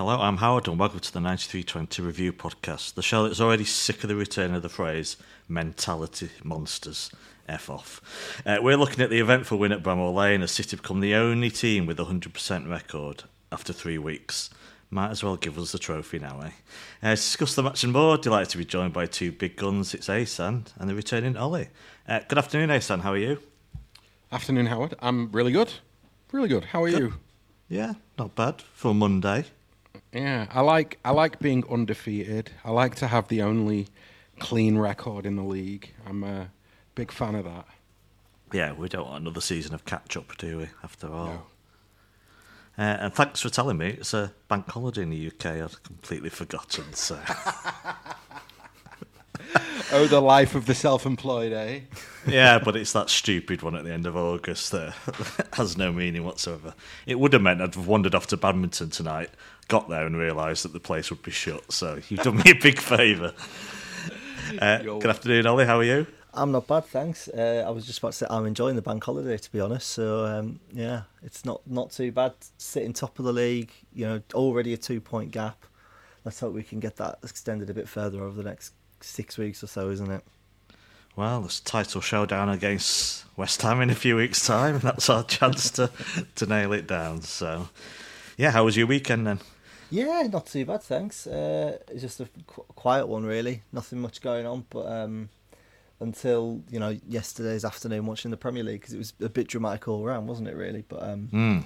Hello, I'm Howard, and welcome to the 9320 Review Podcast, the show that's already sick of the return of the phrase mentality monsters. F off. Uh, we're looking at the eventful win at Bramall Lane as City become the only team with a 100% record after three weeks. Might as well give us the trophy now, eh? Uh, to discuss the match and more, delighted to be joined by two big guns. It's Ahsan and the returning Oli. Uh, good afternoon, Ahsan. How are you? Afternoon, Howard. I'm really good. Really good. How are Good. you? Yeah, not bad for Monday. Yeah, I like I like being undefeated. I like to have the only clean record in the league. I'm a big fan of that. Yeah, we don't want another season of catch up, do we? After all. No. Uh, and thanks for telling me it's a bank holiday in the UK. I'd completely forgotten. So Oh, the life of the self-employed, eh? yeah, but it's that stupid one at the end of August that has no meaning whatsoever. It would have meant I'd have wandered off to badminton tonight, got there and realised that the place would be shut. So you've done me a big favour. Uh, good afternoon, Oli. How are you? I'm not bad, thanks. Uh, I was just about to say I'm enjoying the bank holiday, to be honest. So um, yeah, it's not not too bad. Sitting top of the league, you know, already a two point gap. Let's hope we can get that extended a bit further over the next six weeks or so, isn't it? Well, there's title showdown against West Ham in a few weeks' time, and that's our chance to, to nail it down. So, yeah, how was your weekend then? Yeah, not too bad, thanks. Uh, it's just a qu- quiet one, really. Nothing much going on, but um, until you know yesterday's afternoon watching the Premier League because it was a bit dramatic all round, wasn't it? Really, but um, Mm.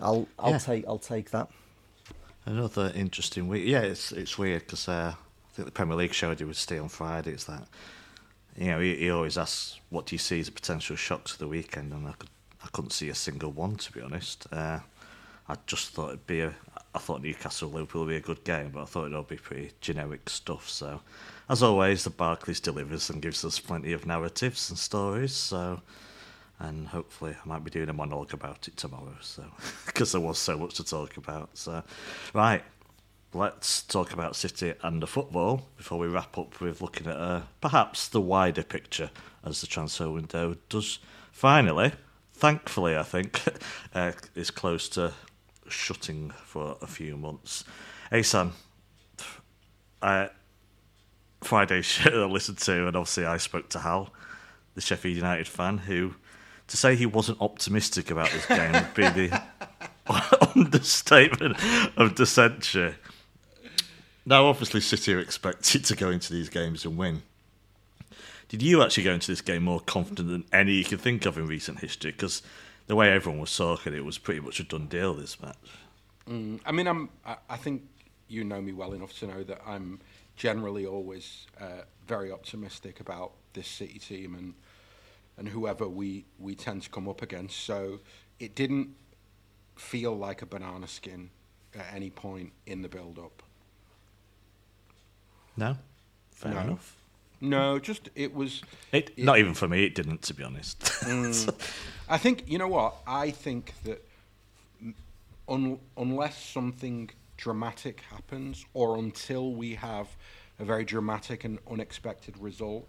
I'll I'll Yeah. take I'll take that. Another interesting week. Yeah, it's it's weird because uh, think the Premier League showed it would stay on Friday. It's that you know he, he always asks, "What do you see as a potential shock to the weekend?" And I could I couldn't see a single one to be honest. Uh, I just thought it'd be a. I thought Newcastle Liverpool would be a good game, but I thought it'd all be pretty generic stuff. So, as always, the Barclays delivers and gives us plenty of narratives and stories. So, and hopefully I might be doing a monologue about it tomorrow. So, because there was so much to talk about. So, right, let's talk about City and the football before we wrap up with looking at uh, perhaps the wider picture as the transfer window does finally, thankfully, I think, uh, is close to shutting for a few months. Hey, Sam. Uh, Friday show I listened to, and obviously I spoke to Hal, the Sheffield United fan, who to say he wasn't optimistic about this game would be the understatement of century. Now, obviously, City are expected to go into these games and win. Did you actually go into this game more confident than any you can think of in recent history? Because the way everyone was talking, it was pretty much a done deal. This match. Mm, I mean, I'm. I, think you know me well enough to know that I'm generally always uh, very optimistic about this City team and and whoever we we tend to come up against. So it didn't feel like a banana skin at any point in the build-up. No, fair No. enough. No, just it was. It, it- not even for me, it didn't, to be honest. Mm. I think you know what I think that un, unless something dramatic happens, or until we have a very dramatic and unexpected result,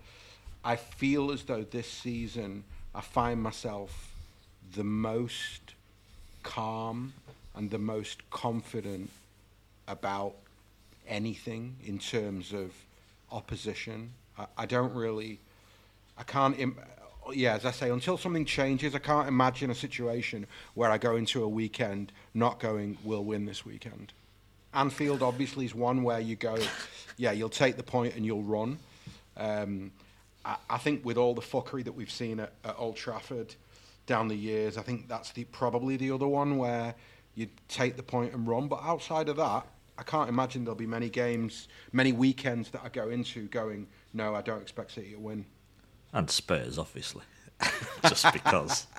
I feel as though this season I find myself the most calm and the most confident about anything in terms of opposition. I, I don't really. I can't. Im- yeah, as I say, until something changes, I can't imagine a situation where I go into a weekend not going, "We'll win this weekend." Anfield obviously is one where you go, yeah, you'll take the point and you'll run. Um, I, I think with all the fuckery that we've seen at, at Old Trafford down the years, I think that's the probably the other one where you take the point and run. But outside of that, I can't imagine there'll be many games, many weekends that I go into going, no, I don't expect City to win. and Spurs, obviously, just because.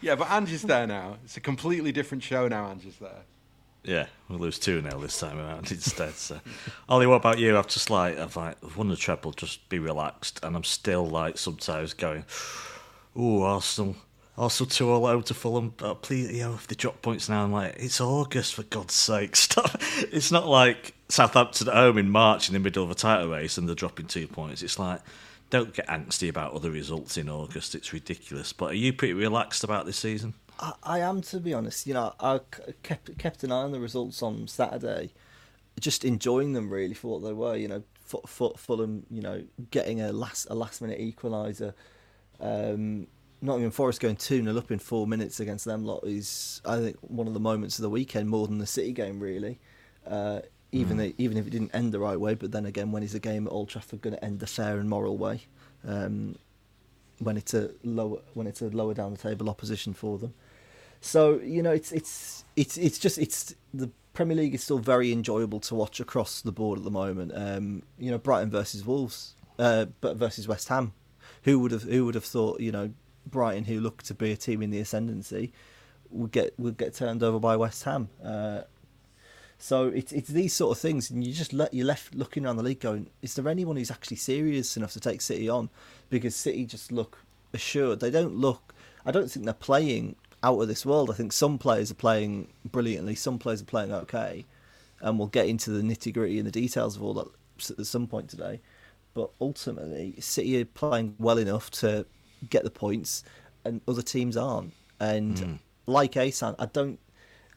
Yeah, but Ange is there now. It's a completely different show now. Ange is there. Yeah, we'll lose two 0 this time around instead. So, Oli, what about you? I've just like I've like I've won the treble, just be relaxed, and I'm still like sometimes going, "Ooh, Arsenal, All out to Fulham." But please, you know, if they drop points now, I'm like, it's August for God's sake, stop. It's not like Southampton at home in March in the middle of a title race and they're dropping two points. It's like. Don't get angsty about other results in August. It's ridiculous. But are you pretty relaxed about this season? I, I am to be honest. You know, I kept kept an eye on the results on Saturday, just enjoying them really for what they were. You know, Fulham, you know, getting a last a last minute equaliser. Um, Nottingham Forest going 2 0 up in four minutes against them lot is, I think, one of the moments of the weekend more than the City game, really. Uh, even, mm. even if it didn't end the right way, but then again, when is a game at Old Trafford going to end the fair and moral way? Um, when it's a lower when it's a lower down the table opposition for them. So you know, it's it's it's it's just it's the Premier League is still very enjoyable to watch across the board at the moment. Um, you know, Brighton versus Wolves, uh, but versus West Ham. Who would have who would have thought you know Brighton, who look to be a team in the ascendancy, would get would get turned over by West Ham. Uh, so it's it's these sort of things, and you just let you're left looking around the league, going, is there anyone who's actually serious enough to take City on? Because City just look assured. They don't look. I don't think they're playing out of this world. I think some players are playing brilliantly, some players are playing okay, and we'll get into the nitty gritty and the details of all that at some point today. But ultimately, City are playing well enough to get the points, and other teams aren't. And mm. like Ahsan, I don't.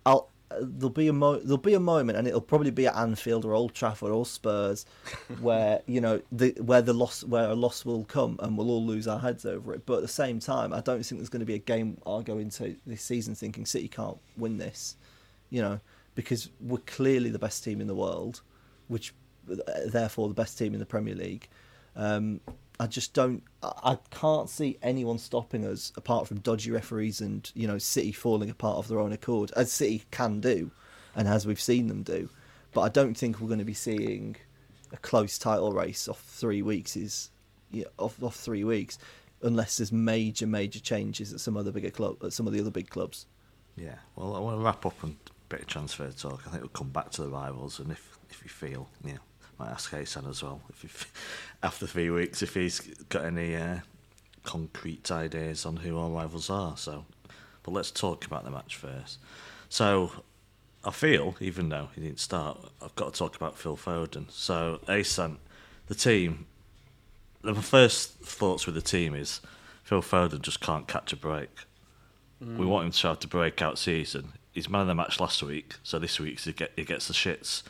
I'll there'll be a mo- there'll be a moment, and it'll probably be at Anfield or Old Trafford or Spurs, where you know the where the loss where a loss will come, and we'll all lose our heads over it. But at the same time, I don't think there's going to be a game I'll go into this season thinking City can't win this, you know, because we're clearly the best team in the world, which therefore the best team in the Premier League. Um, I just don't. I can't see anyone stopping us apart from dodgy referees and you know City falling apart of their own accord, as City can do, and as we've seen them do. But I don't think we're going to be seeing a close title race off three weeks. Is yeah, off off three weeks, unless there's major major changes at some other bigger club at some of the other big clubs. Yeah. Well, I want to wrap up and a bit of transfer talk. I think we'll come back to the rivals, and if if you feel, yeah, might ask Ahsan as well if, if after three weeks if he's got any uh, concrete ideas on who our rivals are. So, but let's talk about the match first. So, I feel even though he didn't start, I've got to talk about Phil Foden. So, Ahsan, the team. The first thoughts with the team is Phil Foden just can't catch a break. Mm. We want him to have the breakout season he's man of the match last week, so this week he, get, he gets the shits,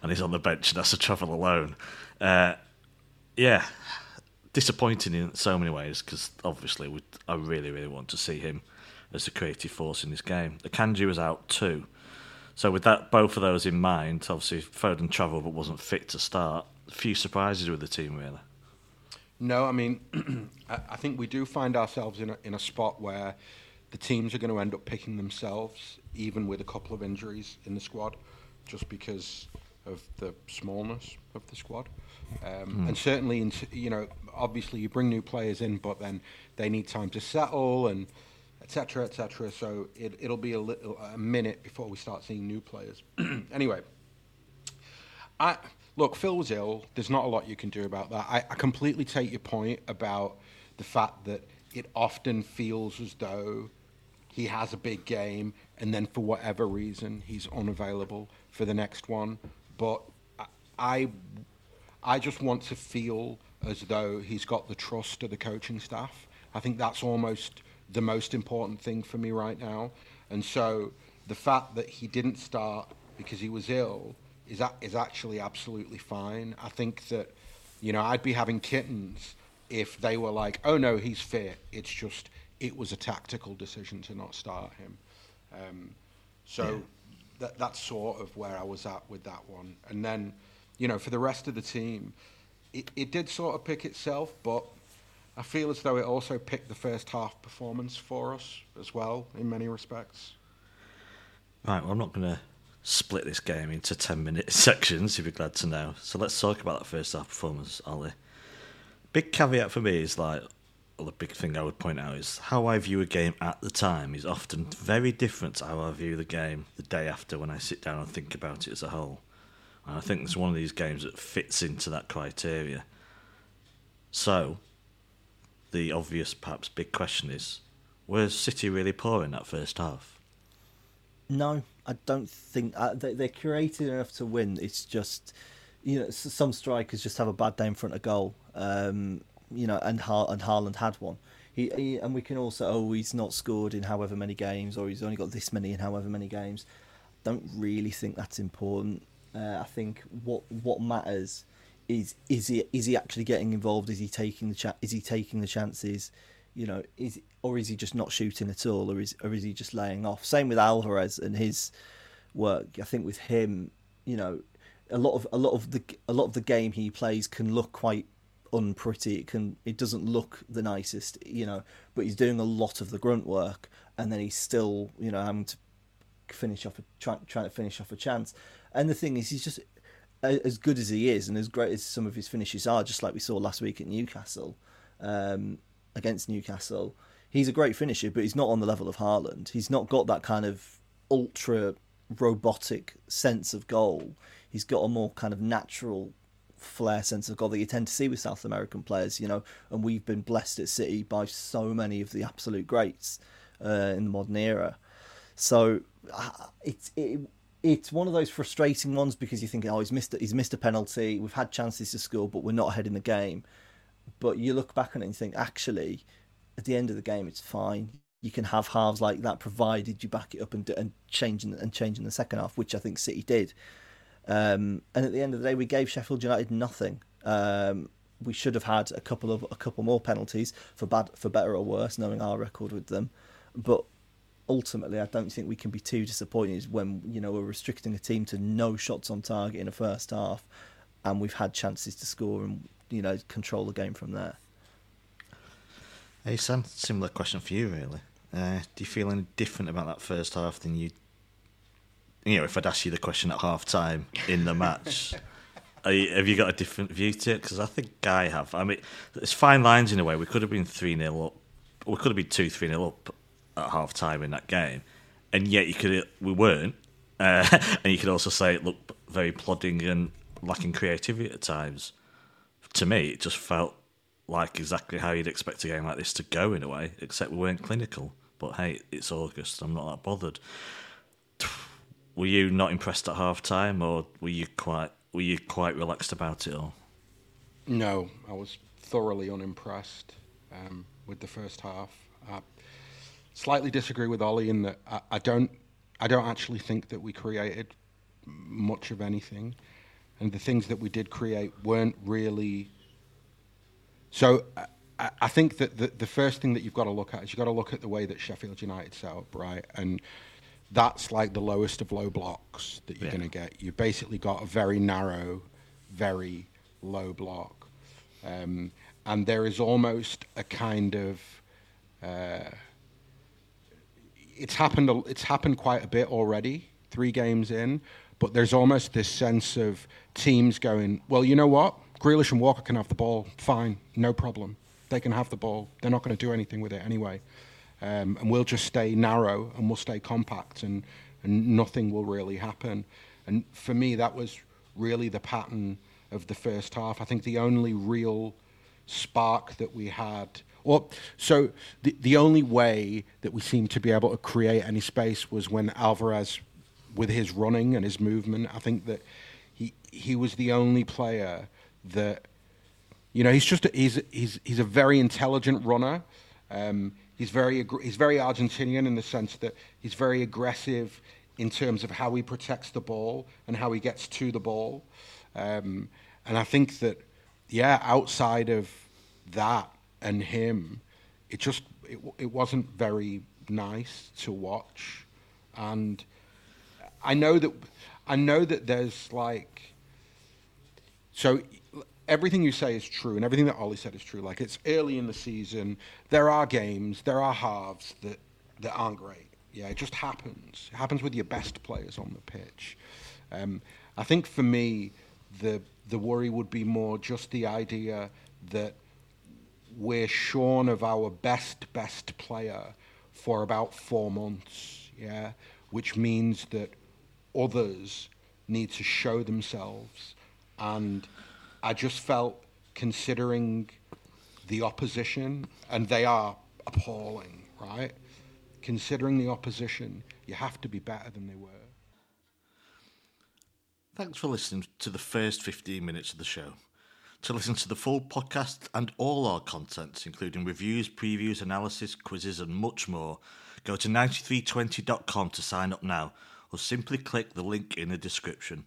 and he's on the bench and has to travel alone. Uh, yeah, disappointing in so many ways because obviously we, I really, really want to see him as a creative force in this game. The Akanji was out too, so with that both of those in mind, obviously Foden travelled but wasn't fit to start. A few surprises with the team really. No, I mean, I think we do find ourselves in a, in a spot where the teams are going to end up picking themselves, even with a couple of injuries in the squad, just because of the smallness of the squad. Um, mm. And certainly, in, you know, obviously you bring new players in, but then they need time to settle and etc. etc. So it, it'll be a, little, a minute before we start seeing new players. anyway, I look. Phil was ill. There's not a lot you can do about that. I, I completely take your point about the fact that it often feels as though he has a big game and then for whatever reason he's unavailable for the next one. But I, I just want to feel as though he's got the trust of the coaching staff. I think that's almost the most important thing for me right now. And so the fact that he didn't start because he was ill is, is actually absolutely fine. I think that, you know, I'd be having kittens if they were like, oh no, he's fit. It's just it was a tactical decision to not start him. Um, so yeah. that that's sort of where I was at with that one. And then, you know, for the rest of the team, it, it did sort of pick itself, but I feel as though it also picked the first half performance for us as well in many respects. Right, well, I'm not going to split this game into 10 minute sections, you'd be glad to know. So let's talk about that first half performance, Oli. Big caveat for me is like, well, the big thing I would point out is how I view a game at the time is often very different to how I view the game the day after when I sit down and think about it as a whole. And I think it's one of these games that fits into that criteria. So, the obvious, perhaps big question is was City really poor in that first half? No, I don't think uh, they, they're creative enough to win. It's just, you know, some strikers just have a bad day in front of goal. Um, you know, and Har- and Haaland had one. He, he, and we can also oh he's not scored in however many games or he's only got this many in however many games. Don't really think that's important. Uh, I think what what matters is is he is he actually getting involved? Is he taking the cha- is he taking the chances? You know, is or is he just not shooting at all, or is or is he just laying off? Same with Alvarez and his work. I think with him, you know, a lot of a lot of the a lot of the game he plays can look quite unpretty. It can it doesn't look the nicest, you know, but he's doing a lot of the grunt work, and then he's still you know having to finish off a try, trying to finish off a chance. And the thing is, he's just as good as he is, and as great as some of his finishes are, just like we saw last week at Newcastle um, against Newcastle. He's a great finisher, but he's not on the level of Haaland. He's not got that kind of ultra robotic sense of goal. He's got a more kind of natural flair sense of goal that you tend to see with South American players, you know, and we've been blessed at City by so many of the absolute greats uh, in the modern era. So uh, it's it, it's one of those frustrating ones because you think, oh, he's missed he's missed a penalty. We've had chances to score, but we're not ahead in the game. But you look back on it and think, actually, at the end of the game, it's fine. You can have halves like that, provided you back it up and and changing and the second half, which I think City did. Um, and at the end of the day, we gave Sheffield United nothing. Um, we should have had a couple of a couple more penalties for bad for better or worse, knowing our record with them. But ultimately, I don't think we can be too disappointed when you know we're restricting a team to no shots on target in a first half, and we've had chances to score and you know control the game from there. Ahsan, similar question for you really. Uh, do you feel any different about that first half than you? You know, if I'd asked you the question at half time in the match, you, have you got a different view to it? Because I think I have. I mean, it's fine lines in a way. We could have been 3 0 up. We could have been 2 3 0 up at half time in that game, and yet you could we weren't, uh, and you could also say it looked very plodding and lacking creativity at times. To me, it just felt like exactly how you'd expect a game like this to go in a way, except we weren't clinical. But hey, it's August. I'm not that bothered. Were you not impressed at half time, or were you quite were you quite relaxed about it all? No, I was thoroughly unimpressed um, with the first half. I slightly disagree with Oli in that I, I, don't I don't actually think that we created much of anything, and the things that we did create weren't really. So I, I think that the, the first thing that you've got to look at is you've got to look at the way that Sheffield United set up, right? And that's like the lowest of low blocks that you're yeah. going to get. You've basically got a very narrow, very low block. Um, and there is almost a kind of. Uh, it's happened. It's happened quite a bit already. Three games in, but there's almost this sense of teams going, well, you know what? Grealish and Walker can have the ball. Fine, no problem. They can have the ball. They're not going to do anything with it anyway. Um, and we'll just stay narrow and we'll stay compact and, and nothing will really happen. And for me, that was really the pattern of the first half. I think the only real spark that we had or so the the only way that we seemed to be able to create any space was when Alvarez, with his running and his movement, I think that he he was the only player that, you know, he's just a, he's he's he's a very intelligent runner. Um, he's very he's very Argentinian in the sense that he's very aggressive in terms of how he protects the ball and how he gets to the ball. Um, and I think that, yeah, outside of that, and him, it just it, it wasn't very nice to watch, and I know that I know that there's like so everything you say is true and everything that Oli said is true. Like it's early in the season, there are games, there are halves that that aren't great. Yeah, it just happens. It happens with your best players on the pitch. Um, I think for me, the the worry would be more just the idea that we're shorn of our best, best player for about four months, yeah, which means that others need to show themselves. And I just felt, considering the opposition, and they are appalling, right? Considering the opposition, you have to be better than they were. Thanks for listening to the first 15 minutes of the show. To listen to the full podcast and all our contents, including reviews, previews, analysis, quizzes, and much more, go to 9320.com to sign up now, or simply click the link in the description.